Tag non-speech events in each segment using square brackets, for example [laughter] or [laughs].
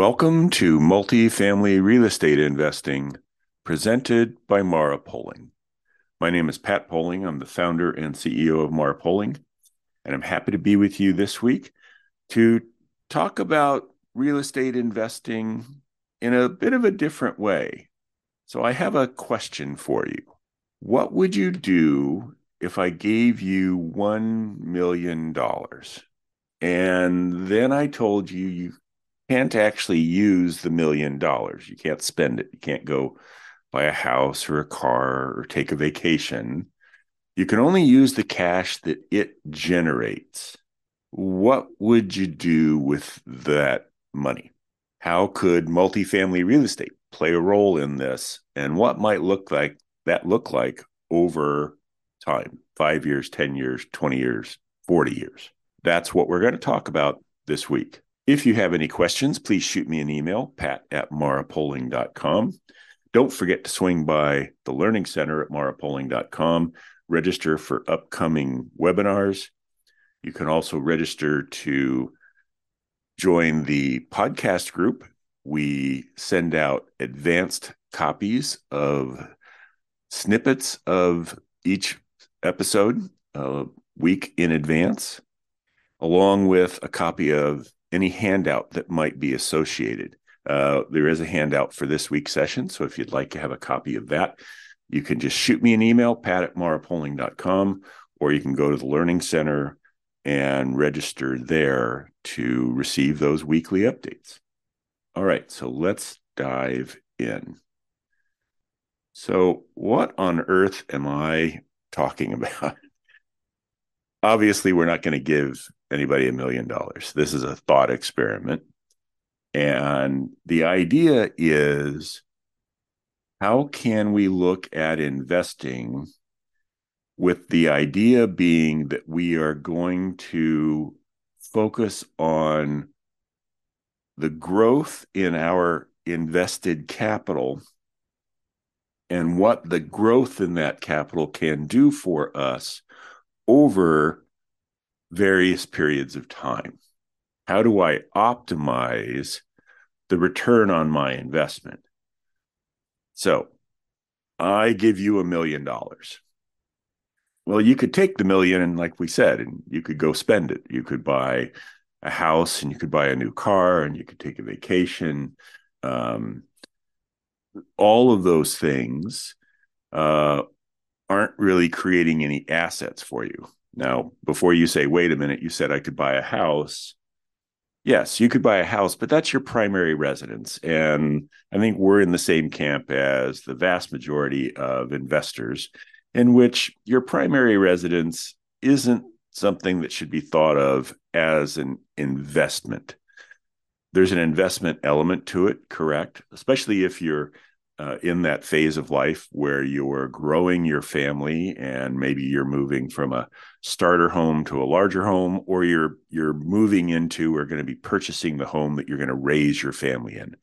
Welcome to Multifamily Real Estate Investing, presented by Mara Poling. My name is Pat Poling. I'm the founder and CEO of Mara Poling, and I'm happy to be with you this week to talk about real estate investing in a bit of a different way. So, I have a question for you. What would you do if I gave you $1 million? And then I told you you can't actually use the million dollars. You can't spend it. You can't go buy a house or a car or take a vacation. You can only use the cash that it generates. What would you do with that money? How could multifamily real estate play a role in this? And what might look like that look like over time? 5 years, 10 years, 20 years, 40 years. That's what we're going to talk about this week. If you have any questions, please shoot me an email, pat at marapoling.com. Don't forget to swing by the Learning Center at marapoling.com, register for upcoming webinars. You can also register to join the podcast group. We send out advanced copies of snippets of each episode a week in advance, along with a copy of any handout that might be associated. Uh, there is a handout for this week's session. So if you'd like to have a copy of that, you can just shoot me an email, pat at marapoling.com, or you can go to the Learning Center and register there to receive those weekly updates. All right, so let's dive in. So, what on earth am I talking [laughs] about? Obviously, we're not going to give anybody a million dollars. This is a thought experiment. And the idea is how can we look at investing with the idea being that we are going to focus on the growth in our invested capital and what the growth in that capital can do for us over various periods of time. How do I optimize the return on my investment? So I give you a million dollars. Well, you could take the million and, like we said, and you could go spend it. You could buy a house and you could buy a new car and you could take a vacation. Um, all of those things uh, aren't really creating any assets for you. Now, before you say, wait a minute, you said I could buy a house. Yes, you could buy a house, but that's your primary residence. And I think we're in the same camp as the vast majority of investors, in which your primary residence isn't something that should be thought of as an investment. There's an investment element to it, correct? Especially if you're uh, in that phase of life where you're growing your family and maybe you're moving from a starter home to a larger home or you're you're moving into or going to be purchasing the home that you're going to raise your family in.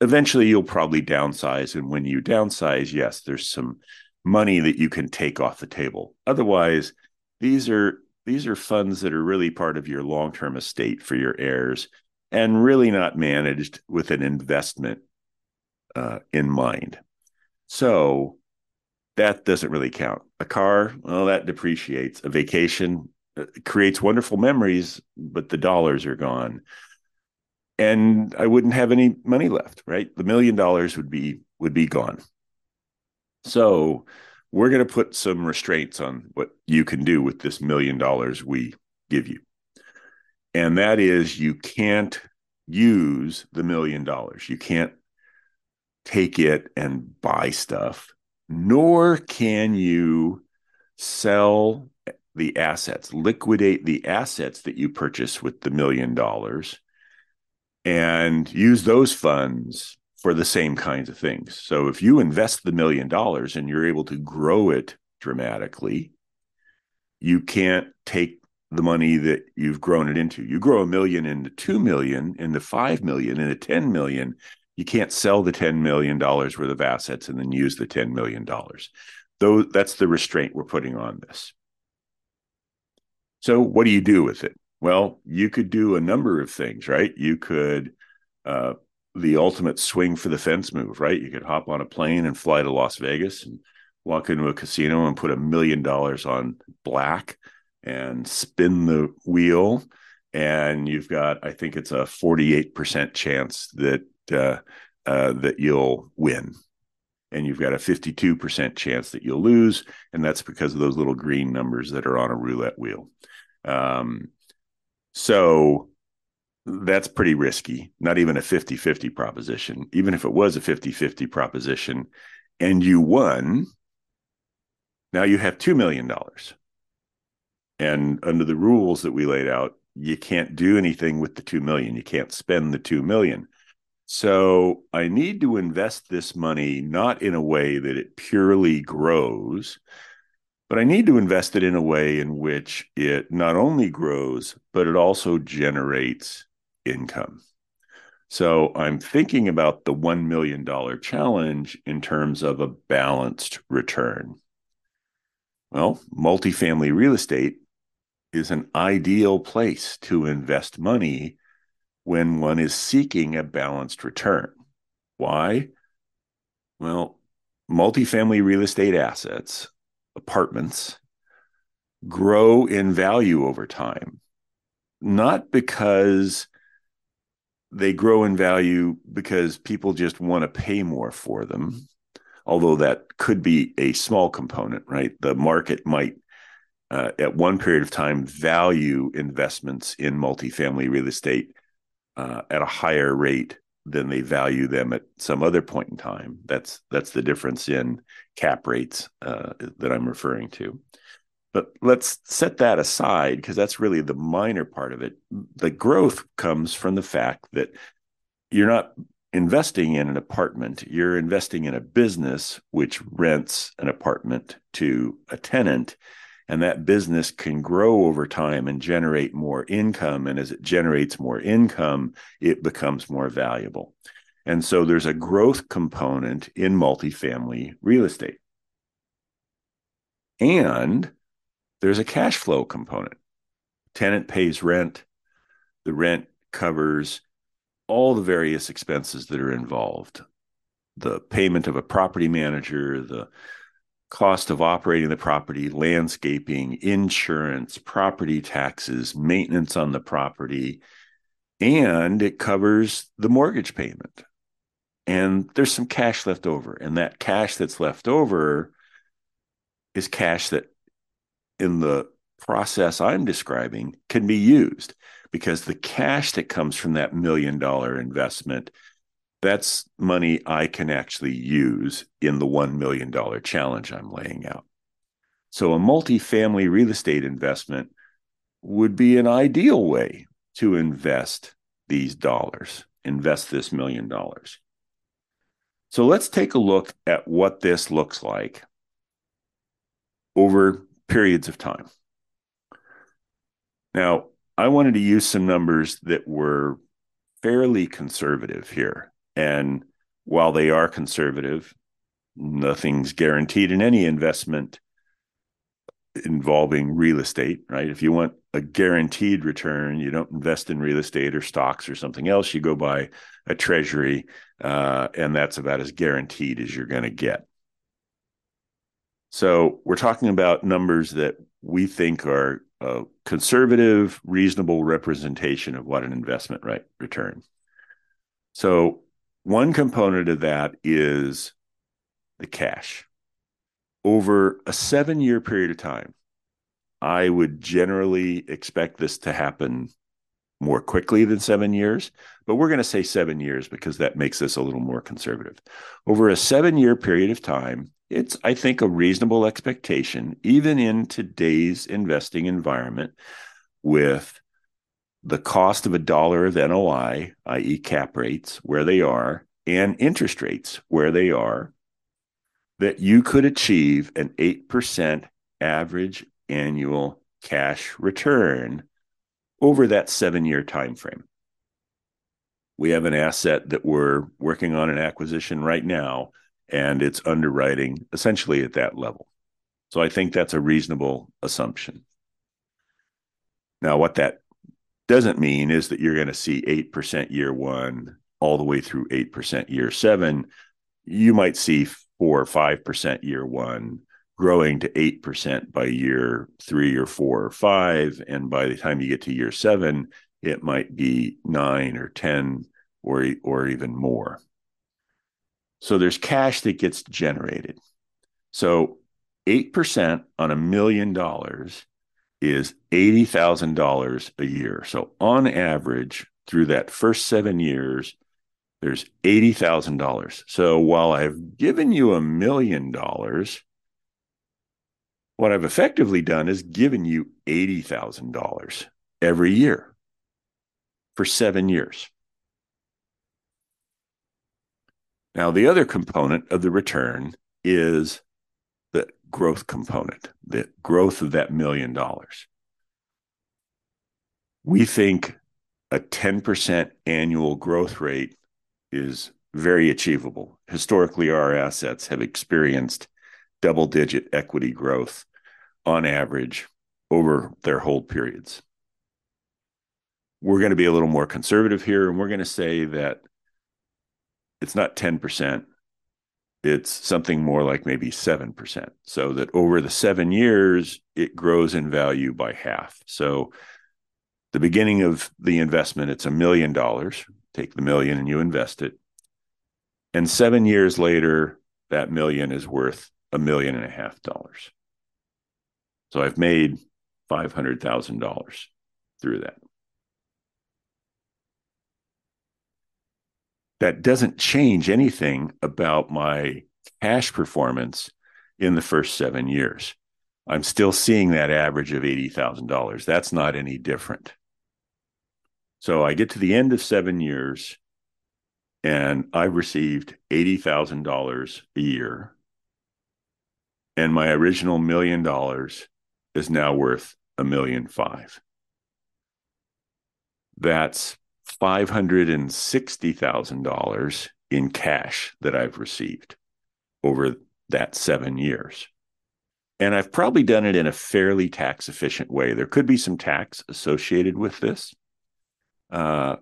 Eventually you'll probably downsize and when you downsize yes there's some money that you can take off the table. Otherwise these are these are funds that are really part of your long-term estate for your heirs and really not managed with an investment uh, in mind. So that doesn't really count. A car, well, that depreciates. A vacation uh, creates wonderful memories, but the dollars are gone. And I wouldn't have any money left, right? The million dollars would be would be gone. So we're going to put some restraints on what you can do with this million dollars we give you. And that is you can't use the million dollars. You can't take it and buy stuff, nor can you sell the assets, liquidate the assets that you purchase with the million dollars and use those funds for the same kinds of things. So if you invest the million dollars and you're able to grow it dramatically, you can't take the money that you've grown it into. You grow a million into 2 million, into 5 million, into 10 million, you can't sell the $10 million worth of assets and then use the $10 million. Though that's the restraint we're putting on this. So what do you do with it? Well, you could do a number of things, right? You could uh, the ultimate swing for the fence move, right? You could hop on a plane and fly to Las Vegas and walk into a casino and put a million dollars on black and spin the wheel. And you've got, I think it's a 48% chance that, uh, uh, that you'll win. And you've got a 52% chance that you'll lose. And that's because of those little green numbers that are on a roulette wheel. Um, so that's pretty risky, not even a 50 50 proposition. Even if it was a 50 50 proposition and you won, now you have $2 million. And under the rules that we laid out, you can't do anything with the 2 million. You can't spend the 2 million. So I need to invest this money not in a way that it purely grows, but I need to invest it in a way in which it not only grows, but it also generates income. So I'm thinking about the $1 million challenge in terms of a balanced return. Well, multifamily real estate is an ideal place to invest money when one is seeking a balanced return. Why? Well, multifamily real estate assets, apartments, grow in value over time, not because they grow in value because people just want to pay more for them although that could be a small component right the market might uh, at one period of time value investments in multifamily real estate uh, at a higher rate than they value them at some other point in time that's that's the difference in cap rates uh, that i'm referring to but let's set that aside because that's really the minor part of it. The growth comes from the fact that you're not investing in an apartment, you're investing in a business which rents an apartment to a tenant. And that business can grow over time and generate more income. And as it generates more income, it becomes more valuable. And so there's a growth component in multifamily real estate. And there's a cash flow component. Tenant pays rent, the rent covers all the various expenses that are involved the payment of a property manager, the cost of operating the property, landscaping, insurance, property taxes, maintenance on the property, and it covers the mortgage payment. And there's some cash left over. And that cash that's left over is cash that in the process I'm describing can be used because the cash that comes from that million dollar investment that's money I can actually use in the $1 million challenge I'm laying out. So, a multifamily real estate investment would be an ideal way to invest these dollars, invest this million dollars. So, let's take a look at what this looks like over periods of time. Now, I wanted to use some numbers that were fairly conservative here. And while they are conservative, nothing's guaranteed in any investment involving real estate, right? If you want a guaranteed return, you don't invest in real estate or stocks or something else. You go buy a treasury, uh, and that's about as guaranteed as you're going to get. So we're talking about numbers that we think are a conservative, reasonable representation of what an investment right return. So one component of that is the cash. Over a seven year period of time, I would generally expect this to happen more quickly than seven years, but we're going to say seven years because that makes this a little more conservative. Over a seven year period of time, it's, I think, a reasonable expectation, even in today's investing environment, with the cost of a dollar of NOI, i.e., cap rates, where they are, and interest rates, where they are, that you could achieve an 8% average annual cash return over that seven year time frame. We have an asset that we're working on an acquisition right now, and it's underwriting essentially at that level. So I think that's a reasonable assumption. Now, what that doesn't mean is that you're going to see 8% year one, all the way through 8% year seven, you might see four or 5% year one, growing to 8% by year three or four or five. And by the time you get to year seven, it might be nine or 10 or, or even more. So there's cash that gets generated. So 8% on a million dollars is $80,000 a year. So on average, through that first seven years, there's $80,000. So while I've given you a million dollars, what I've effectively done is given you $80,000 every year for seven years. Now, the other component of the return is growth component, the growth of that million dollars. We think a 10% annual growth rate is very achievable. Historically, our assets have experienced double digit equity growth on average over their hold periods. We're going to be a little more conservative here, and we're going to say that it's not 10%, it's something more like maybe 7%. So that over the seven years, it grows in value by half. So the beginning of the investment, it's a million dollars. Take the million and you invest it. And seven years later, that million is worth a million and a half dollars. So I've made $500,000 through that. That doesn't change anything about my cash performance in the first seven years. I'm still seeing that average of $80,000. That's not any different. So I get to the end of seven years and I've received $80,000 a year. And my original million dollars is now worth a million five. That's $560,000 in cash that I've received over that seven years. And I've probably done it in a fairly tax efficient way. There could be some tax associated with this. Uh,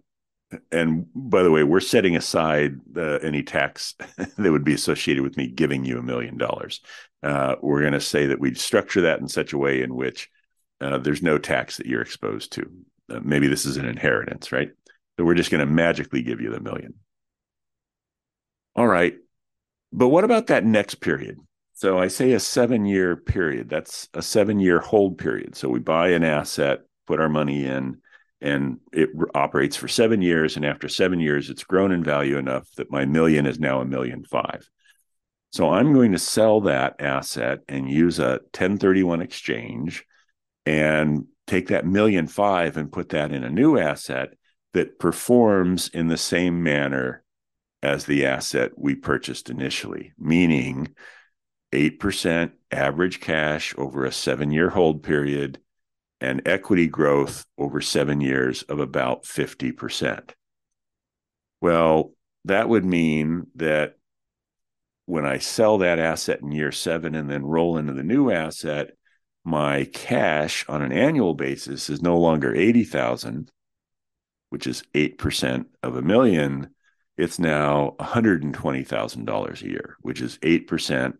and by the way, we're setting aside uh, any tax [laughs] that would be associated with me giving you a million dollars. Uh, we're going to say that we structure that in such a way in which uh, there's no tax that you're exposed to. Uh, maybe this is an inheritance, right? That we're just going to magically give you the million. All right. But what about that next period? So I say a seven year period. That's a seven year hold period. So we buy an asset, put our money in, and it operates for seven years. And after seven years, it's grown in value enough that my million is now a million five. So I'm going to sell that asset and use a 1031 exchange and take that million five and put that in a new asset that performs in the same manner as the asset we purchased initially, meaning 8% average cash over a seven year hold period and equity growth over seven years of about 50%. Well, that would mean that when I sell that asset in year seven and then roll into the new asset, my cash on an annual basis is no longer 80,000, which is 8% of a million, it's now $120,000 a year, which is 8%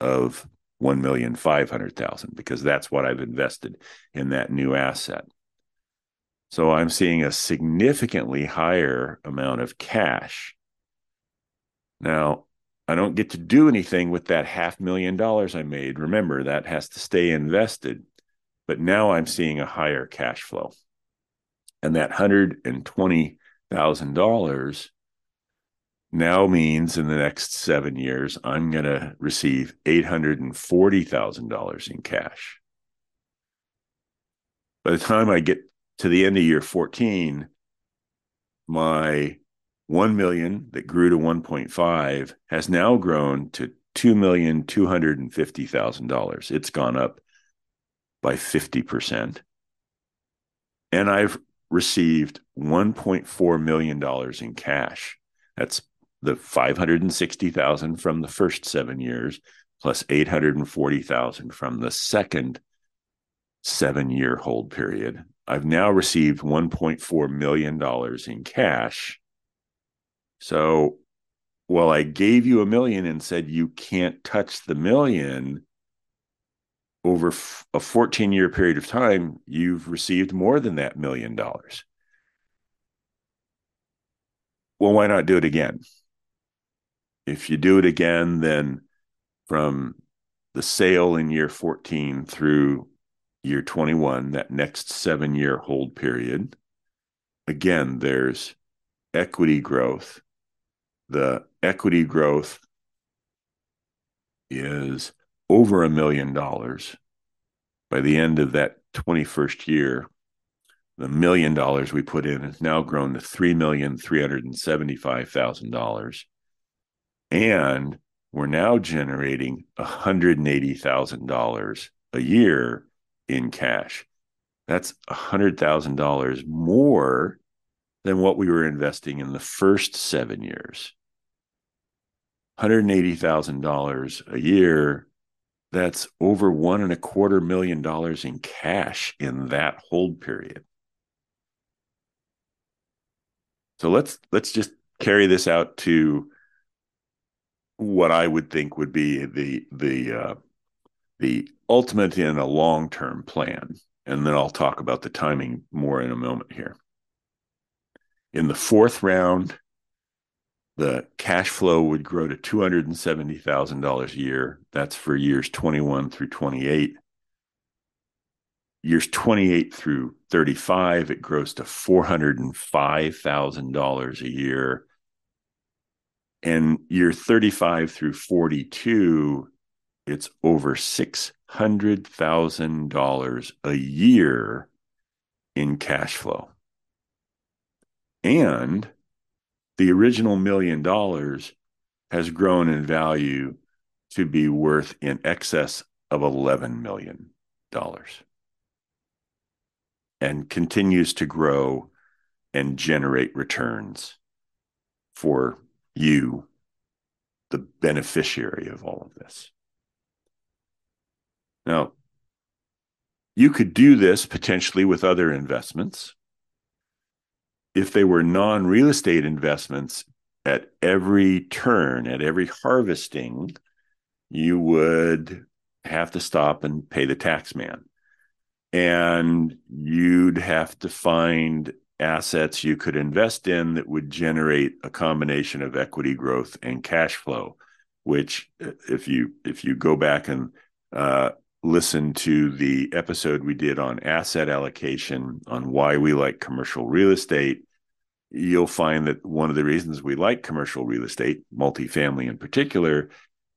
of 1,500,000 because that's what I've invested in that new asset. So I'm seeing a significantly higher amount of cash. Now, I don't get to do anything with that half million dollars I made. Remember, that has to stay invested. But now I'm seeing a higher cash flow. And that $120,000 now means in the next seven years, I'm going to receive $840,000 in cash. By the time I get to the end of year 14, my 1 million that grew to 1.5 has now grown to $2,250,000. It's gone up by 50%. And I've received $1.4 million in cash. That's the 560,000 from the first 7 years plus 840,000 from the second 7-year hold period. I've now received $1.4 million in cash So, well, I gave you a million and said you can't touch the million over a 14 year period of time, you've received more than that million dollars. Well, why not do it again? If you do it again, then from the sale in year 14 through year 21, that next seven year hold period, again, there's equity growth. The equity growth is over a million dollars. By the end of that 21st year, the million dollars we put in has now grown to $3,375,000. And we're now generating $180,000 a year in cash. That's $100,000 more than what we were investing in the first seven years. $180,000 a year, that's over one and a quarter million dollars in cash in that hold period. So let's let's just carry this out to what I would think would be the the uh, the ultimate in a long term plan, and then I'll talk about the timing more in a moment here. In the fourth round, the cash flow would grow to $270,000 a year. That's for years 21 through 28. Years 28 through 35, it grows to $405,000 a year. And year 35 through 42, it's over $600,000 a year in cash flow. And the original million dollars has grown in value to be worth in excess of $11 million and continues to grow and generate returns for you, the beneficiary of all of this. Now, you could do this potentially with other investments if they were non real estate investments at every turn, at every harvesting, you would have to stop and pay the tax man. And you'd have to find assets you could invest in that would generate a combination of equity growth and cash flow which if you if you go back and uh, listen to the episode we did on asset allocation on why we like commercial real estate, you'll find that one of the reasons we like commercial real estate, multifamily in particular,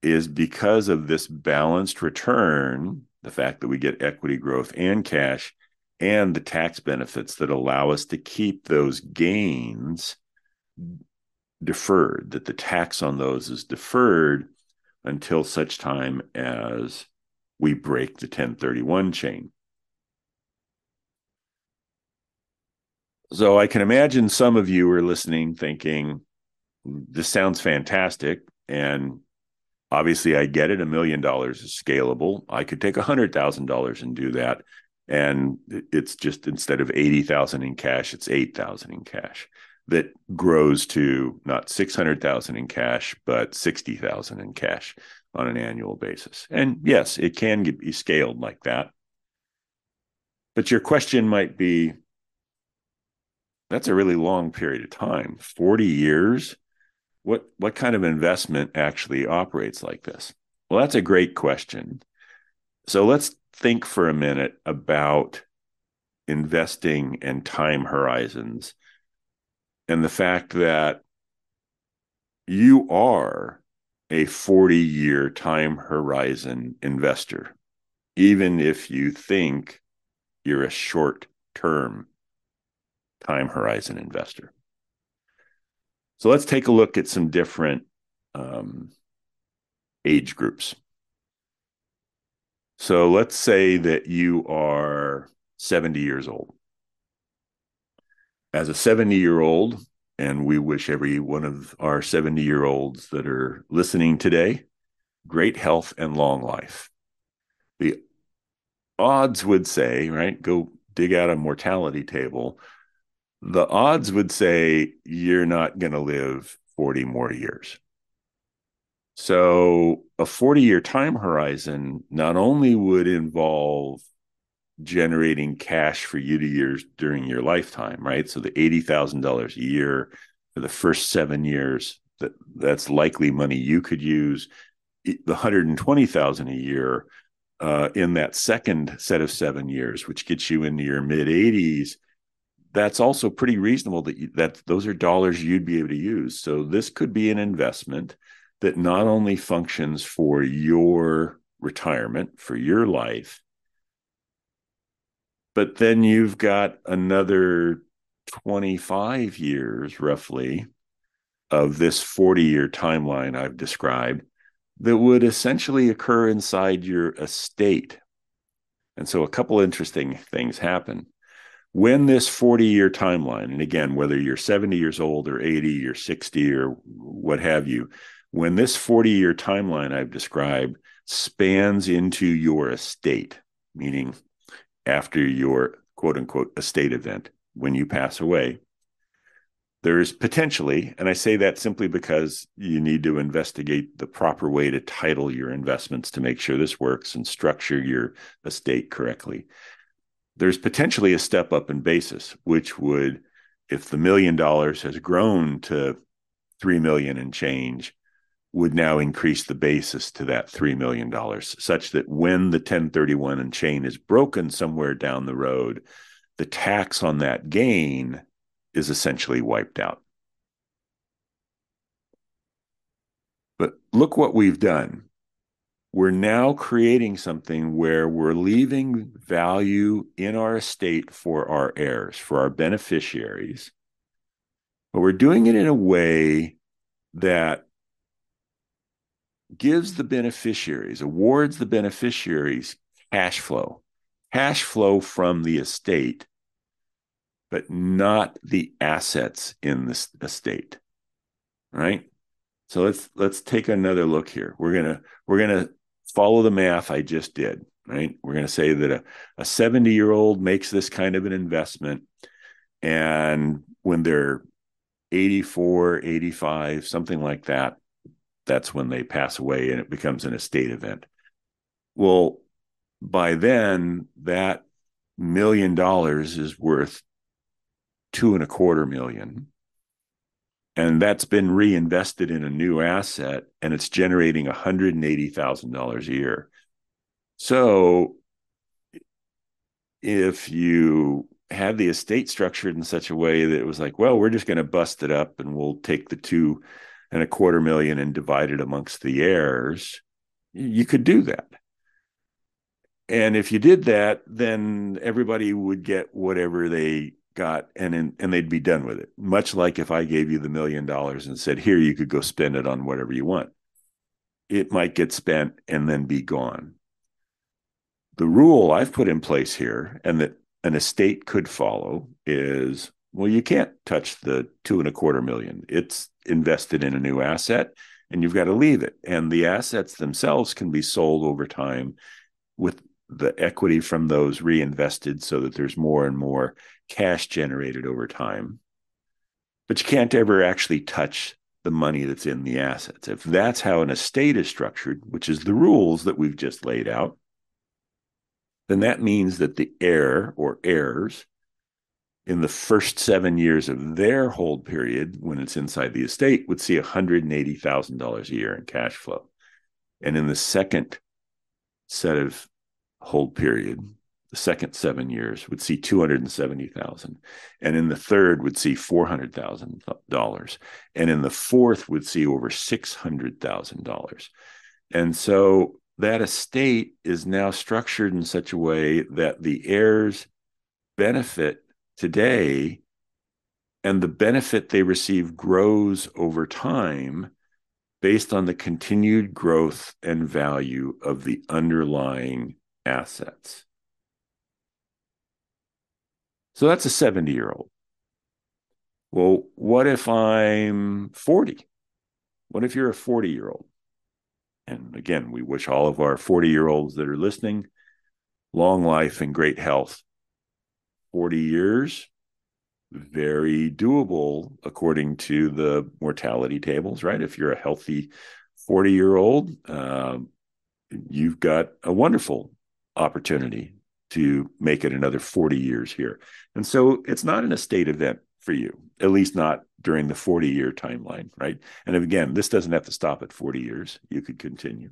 is because of this balanced return, the fact that we get equity growth and cash, and the tax benefits that allow us to keep those gains deferred, that the tax on those is deferred until such time as we break the 1031 chain. So I can imagine some of you are listening thinking, this sounds fantastic. And obviously, I get it. A million dollars is scalable. I could take a hundred thousand dollars and do that. And it's just instead of 80,000 in cash, it's 8,000 in cash that grows to not 600,000 in cash, but 60,000 in cash on an annual basis. And yes, it can be scaled like that. But your question might be that's a really long period of time 40 years. What, what kind of investment actually operates like this? Well, that's a great question. So let's think for a minute about investing and time horizons and the fact that you are a 40 year time horizon investor, even if you think you're a short term time horizon investor. So let's take a look at some different um, age groups. So let's say that you are 70 years old. As a 70 year old, and we wish every one of our 70 year olds that are listening today great health and long life. The odds would say, right? Go dig out a mortality table. The odds would say you're not going to live 40 more years. So a 40 year time horizon not only would involve generating cash for you to years during your lifetime, right? So the $80,000 a year for the first seven years, that that's likely money you could use. The 120,000 a year uh, in that second set of seven years, which gets you into your mid 80s, that's also pretty reasonable that you, that those are dollars you'd be able to use. So this could be an investment that not only functions for your retirement, for your life, but then you've got another 25 years roughly of this 40 year timeline I've described that would essentially occur inside your estate. And so a couple interesting things happen. When this 40 year timeline, and again, whether you're 70 years old or 80 or 60 or what have you, when this 40 year timeline I've described spans into your estate, meaning after your quote unquote estate event, when you pass away, there's potentially, and I say that simply because you need to investigate the proper way to title your investments to make sure this works and structure your estate correctly. There's potentially a step up in basis, which would, if the million dollars has grown to three million and change, would now increase the basis to that $3 million, such that when the 1031 and chain is broken somewhere down the road, the tax on that gain is essentially wiped out. But look what we've done. We're now creating something where we're leaving value in our estate for our heirs, for our beneficiaries. But we're doing it in a way that gives the beneficiaries, awards the beneficiaries cash flow, cash flow from the estate, but not the assets in the estate. Right. So let's let's take another look here. We're gonna we're gonna follow the math I just did. Right. We're gonna say that a, a 70 year old makes this kind of an investment. And when they're 84, 85, something like that, that's when they pass away and it becomes an estate event. Well, by then, that million dollars is worth two and a quarter million. And that's been reinvested in a new asset and it's generating $180,000 a year. So if you had the estate structured in such a way that it was like, well, we're just going to bust it up and we'll take the two and a quarter million and divide it amongst the heirs, you could do that. And if you did that, then everybody would get whatever they got and and they'd be done with it. Much like if I gave you the million dollars and said, "Here, you could go spend it on whatever you want." It might get spent and then be gone. The rule I've put in place here and that an estate could follow is well, you can't touch the two and a quarter million. It's invested in a new asset and you've got to leave it. And the assets themselves can be sold over time with the equity from those reinvested so that there's more and more cash generated over time. But you can't ever actually touch the money that's in the assets. If that's how an estate is structured, which is the rules that we've just laid out, then that means that the heir or heirs in the first seven years of their hold period, when it's inside the estate, would see $180,000 a year in cash flow. And in the second set of hold period, the second seven years would see 270,000. And in the third would see $400,000. And in the fourth would see over $600,000. And so that estate is now structured in such a way that the heirs benefit today and the benefit they receive grows over time based on the continued growth and value of the underlying assets. So that's a 70 year old. Well, what if I'm 40? What if you're a 40 year old? And again, we wish all of our 40 year olds that are listening long life and great health 40 years, very doable according to the mortality tables, right? If you're a healthy 40 year old, uh, you've got a wonderful opportunity to make it another 40 years here. And so it's not an estate event for you, at least not during the 40 year timeline, right? And again, this doesn't have to stop at 40 years. You could continue.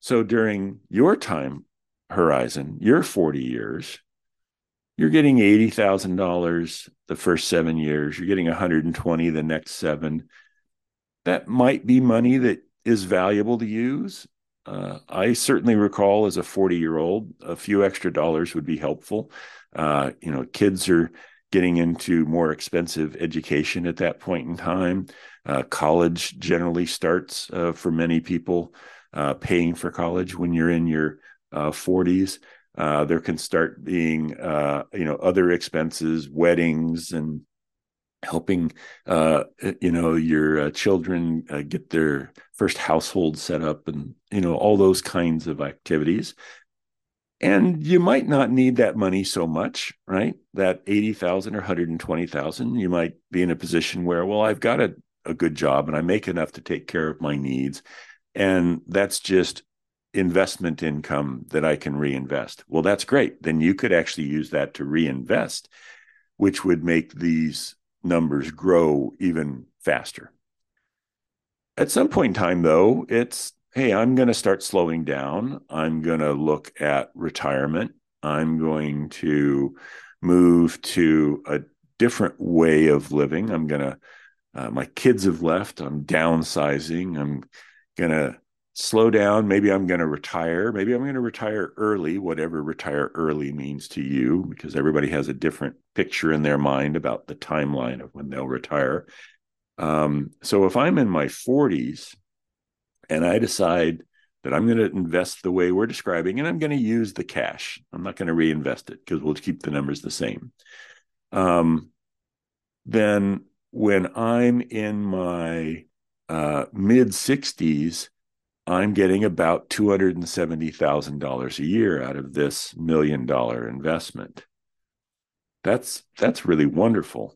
So during your time horizon, your 40 years, you're getting $80,000 the first seven years, you're getting 120 the next seven. That might be money that is valuable to use. Uh, I certainly recall as a 40 year old, a few extra dollars would be helpful. Uh, you know, kids are getting into more expensive education at that point in time. Uh, college generally starts uh, for many people uh, paying for college when you're in your 40s. Uh, there can start being, you know, other expenses, weddings, and helping uh, you know your uh, children uh, get their first household set up and you know all those kinds of activities. And you might not need that money so much right? That 80,000 or 120,000 you might be in a position where well I've got a, a good job and I make enough to take care of my needs. And that's just investment income that I can reinvest well that's great then you could actually use that to reinvest which would make these numbers grow even faster. At some point in time, though, it's hey, I'm going to start slowing down. I'm going to look at retirement. I'm going to move to a different way of living. I'm going to, uh, my kids have left. I'm downsizing. I'm going to slow down. Maybe I'm going to retire. Maybe I'm going to retire early, whatever retire early means to you, because everybody has a different picture in their mind about the timeline of when they'll retire. Um, so if I'm in my 40s and I decide that I'm going to invest the way we're describing, and I'm going to use the cash, I'm not going to reinvest it because we'll keep the numbers the same. Um, then when I'm in my uh, mid 60s, I'm getting about $270,000 a year out of this million dollar investment. That's that's really wonderful.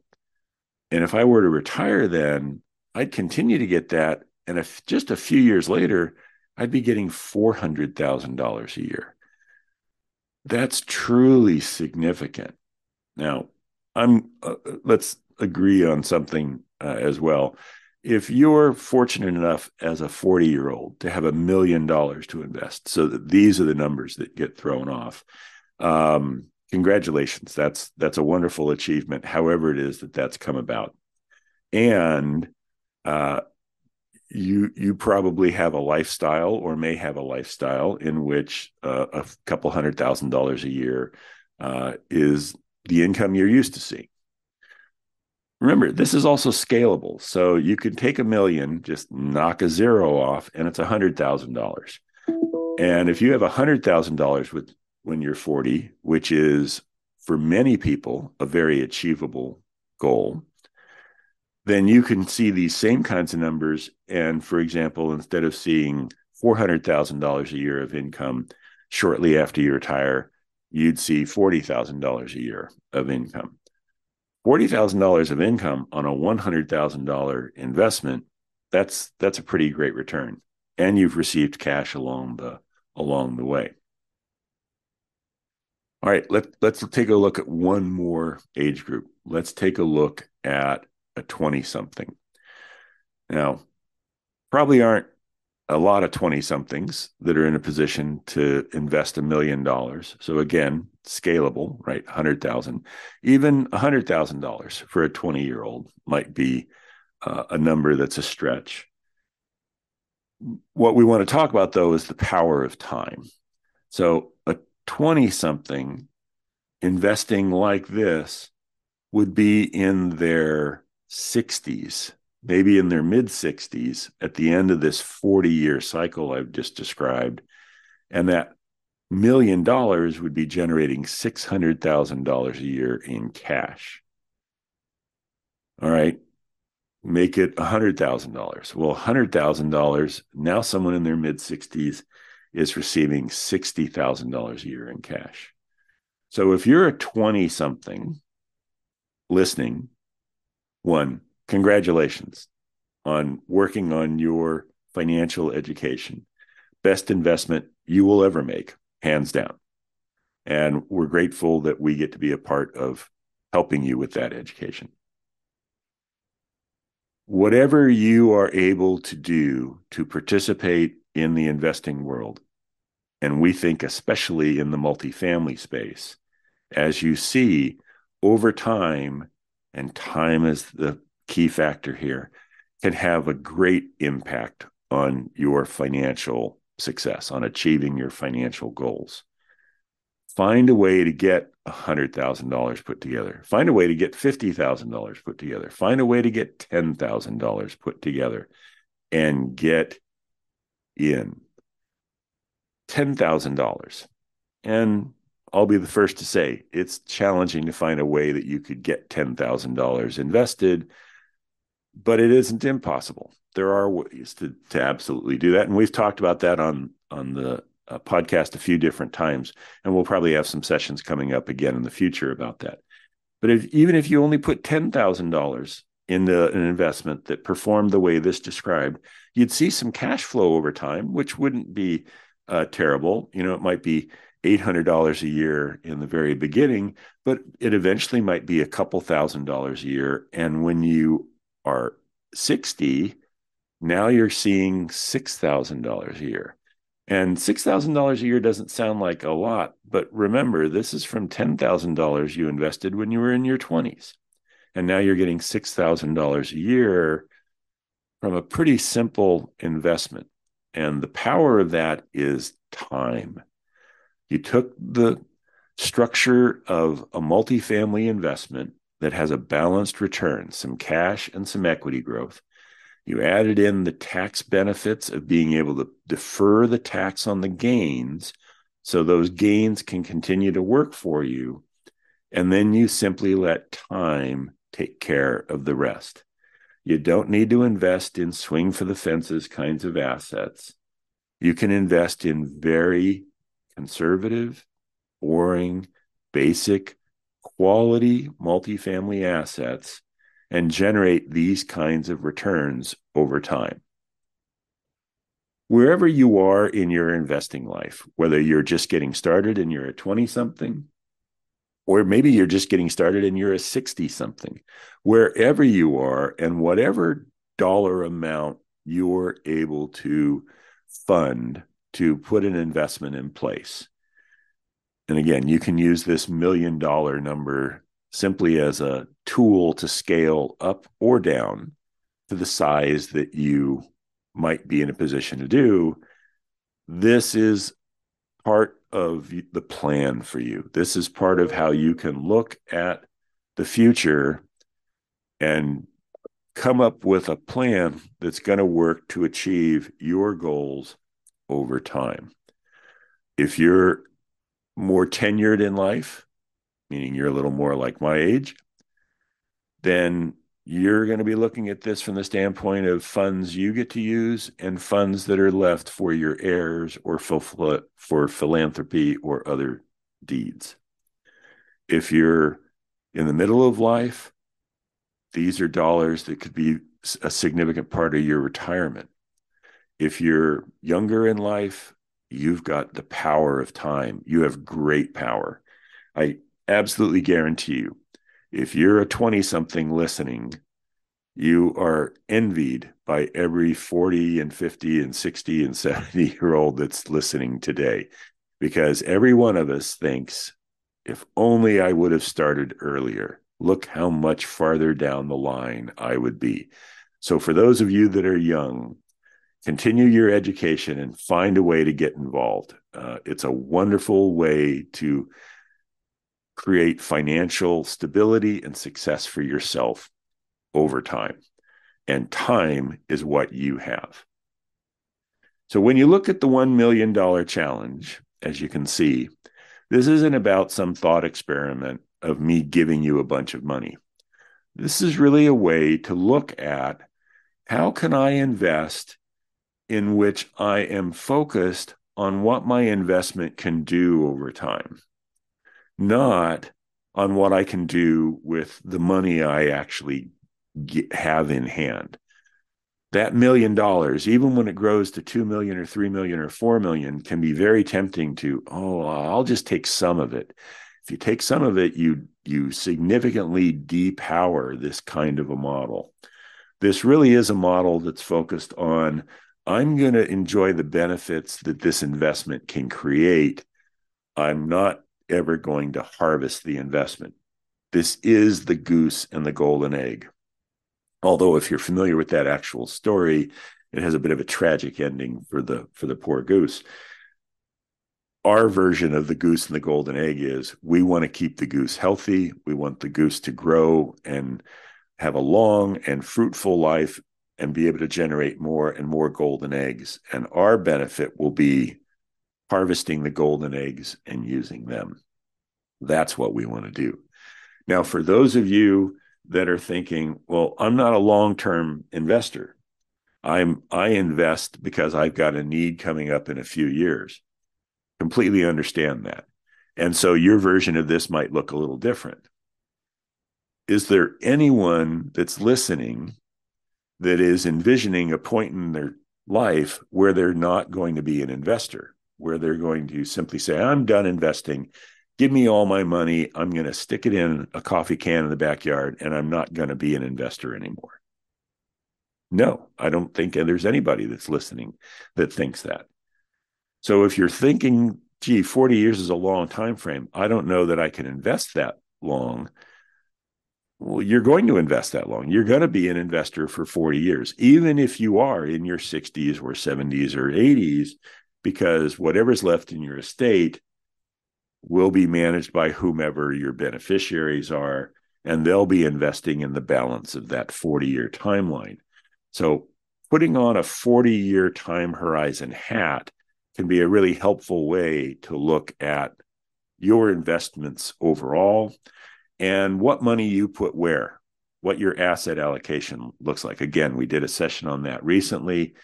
And if I were to retire then, I'd continue to get that and if just a few years later, I'd be getting $400,000 a year. That's truly significant. Now, I'm uh, let's agree on something uh, as well if you're fortunate enough as a 40 year old to have a million dollars to invest, so that these are the numbers that get thrown off. Um, congratulations, that's that's a wonderful achievement. However, it is that that's come about, and uh, you you probably have a lifestyle or may have a lifestyle in which uh, a couple hundred thousand dollars a year uh, is the income you're used to seeing remember this is also scalable. So you can take a million just knock a zero off and it's a hundred thousand dollars. And if you have a hundred thousand dollars with when you're 40 which is for many people a very achievable goal then you can see these same kinds of numbers. And for example instead of seeing $400000 a year of income shortly after you retire you'd see $40000 a year of income $40,000 of income on a $100,000 investment, that's that's a pretty great return. And you've received cash along the along the way. All right, let, let's take a look at one more age group. Let's take a look at a 20 something. Now, probably aren't a lot of 20 somethings that are in a position to invest a million dollars. So again, scalable, right? 100,000. Even $100,000 for a 20 year old might be uh, a number that's a stretch. What we want to talk about though is the power of time. So a 20 something investing like this would be in their 60s maybe in their mid 60s at the end of this 40 year cycle I've just described. And that million dollars would be generating $600,000 a year in cash. All right. Make it $100,000. Well, $100,000, now someone in their mid 60s is receiving $60,000 a year in cash. So if you're a 20 something listening, one, congratulations on working on your financial education. Best investment you will ever make, hands down. And we're grateful that we get to be a part of helping you with that education. Whatever you are able to do to participate in the investing world, and we think especially in the multifamily space, as you see over time, and time is the key factor here, can have a great impact on your financial success, on achieving your financial goals. Find a way to get $100,000 put together. Find a way to get $50,000 put together. Find a way to get $10,000 put together and get in $10,000. And I'll be the first to say it's challenging to find a way that you could get $10,000 invested, but it isn't impossible. There are ways to, to absolutely do that. And we've talked about that on, on the uh, podcast a few different times. And we'll probably have some sessions coming up again in the future about that. But if, even if you only put $10,000 into an investment that performed the way this described, you'd see some cash flow over time, which wouldn't be uh, terrible. You know, it might be $800 a year in the very beginning, but it eventually might be a couple thousand dollars a year. And when you are 60, now you're seeing $6,000 a year. And $6,000 a year doesn't sound like a lot, but remember, this is from $10,000 you invested when you were in your 20s. And now you're getting $6,000 a year from a pretty simple investment. And the power of that is time. You took the structure of a multifamily investment that has a balanced return, some cash and some equity growth. You added in the tax benefits of being able to defer the tax on the gains so those gains can continue to work for you. And then you simply let time take care of the rest. You don't need to invest in swing for the fences kinds of assets. You can invest in very conservative, boring, basic, quality multifamily assets and generate these kinds of returns over time. Wherever you are in your investing life, whether you're just getting started and you're a 20 something, or maybe you're just getting started and you're a 60 something, wherever you are and whatever dollar amount you're able to fund to put an investment in place. And again, you can use this million dollar number simply as a tool to scale up or down to the size that you might be in a position to do. This is part of the plan for you. This is part of how you can look at the future and come up with a plan that's going to work to achieve your goals over time. If you're more tenured in life, meaning you're a little more like my age, then you're going to be looking at this from the standpoint of funds you get to use and funds that are left for your heirs or for, philanthropy or other deeds. If you're in the middle of life, these are dollars that could be a significant part of your retirement. If you're younger in life, you've got the power of time. You have great power. I absolutely guarantee you if you're a 20 something listening, you are envied by every 40 and 50 and 60 and 70 [laughs] year old that's listening today because every one of us thinks if only I would have started earlier, look how much farther down the line I would be. So, for those of you that are young, continue your education and find a way to get involved. Uh, it's a wonderful way to create financial stability and success for yourself over time. And time is what you have. So when you look at the $1 million challenge, as you can see, this isn't about some thought experiment of me giving you a bunch of money. This is really a way to look at how can I invest in which I am focused on what my investment can do over time not on what I can do with the money I actually get, have in hand. That million dollars, even when it grows to 2 million or 3 million or 4 million, can be very tempting to, oh, I'll just take some of it. If you take some of it, you you significantly depower this kind of a model. This really is a model that's focused on I'm going to enjoy the benefits that this investment can create. I'm not ever going to harvest the investment. This is the goose and the golden egg. Although, if you're familiar with that actual story, it has a bit of a tragic ending for the for the poor goose. Our version of the goose and the golden egg is we want to keep the goose healthy. We want the goose to grow and have a long and fruitful life and be able to generate more and more golden eggs. And our benefit will be harvesting the golden eggs and using them. That's what we want to do. Now, for those of you that are thinking, well, I'm not a long-term investor. I'm I invest because I've got a need coming up in a few years. Completely understand that. And so your version of this might look a little different. Is there anyone that's listening that is envisioning a point in their life where they're not going to be an investor, where they're going to simply say, I'm done investing. Give me all my money. I'm going to stick it in a coffee can in the backyard and I'm not going to be an investor anymore. No, I don't think there's anybody that's listening that thinks that. So if you're thinking, gee, 40 years is a long time frame, I don't know that I can invest that long well, you're going to invest that long. You're going to be an investor for 40 years, even if you are in your 60s or 70s or 80s, because whatever's left in your estate will be managed by whomever your beneficiaries are, and they'll be investing in the balance of that 40 year timeline. So, putting on a 40 year time horizon hat can be a really helpful way to look at your investments overall and what money you put where, what your asset allocation looks like. Again, we did a session on that recently.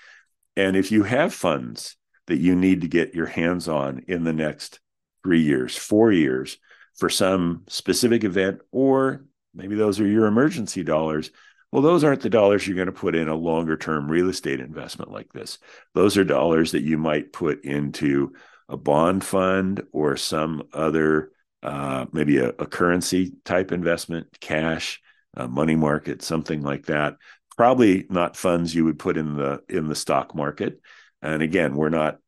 And if you have funds that you need to get your hands on in the next three years, four years for some specific event, or maybe those are your emergency dollars. Well, those aren't the dollars you're going to put in a longer term real estate investment like this. Those are dollars that you might put into a bond fund or some other uh, maybe a, a, currency type investment, cash, money market, something like that. Probably not funds you would put in the in the stock market. And again, we're not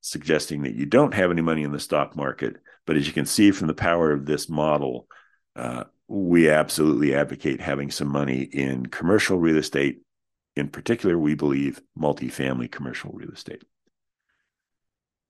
suggesting that you don't have any money in the stock market, but as you can see from the power of this model, uh, we absolutely advocate having some money in commercial real estate. In particular, we believe multifamily commercial real estate.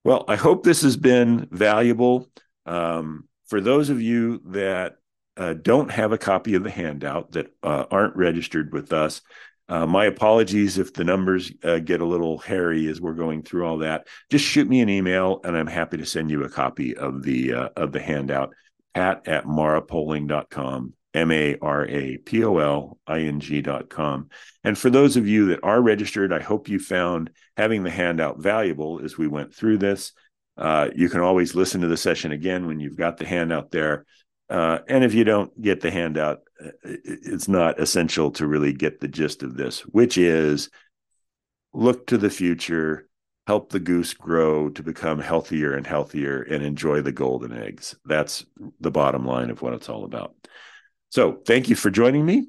Well, I hope this has been valuable. Um, for those of you that uh, don't have a copy of the handout that uh, aren't registered with us, uh, my apologies if the numbers uh, get a little hairy as we're going through all that. Just shoot me an email, and I'm happy to send you a copy of the uh, of the handout. Pat at marapoling.com, M A R A P O L I N G.com. And for those of you that are registered, I hope you found having the handout valuable as we went through this. Uh, you can always listen to the session again when you've got the handout there. Uh, and if you don't get the handout, uh, it's not essential to really get the gist of this, which is look to the future, help the goose grow to become healthier and healthier, and enjoy the golden eggs. That's the bottom line of what it's all about. So, thank you for joining me.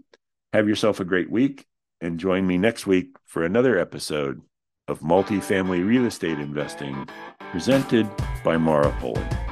Have yourself a great week and join me next week for another episode of Multifamily Real Estate Investing presented by Mara Poling.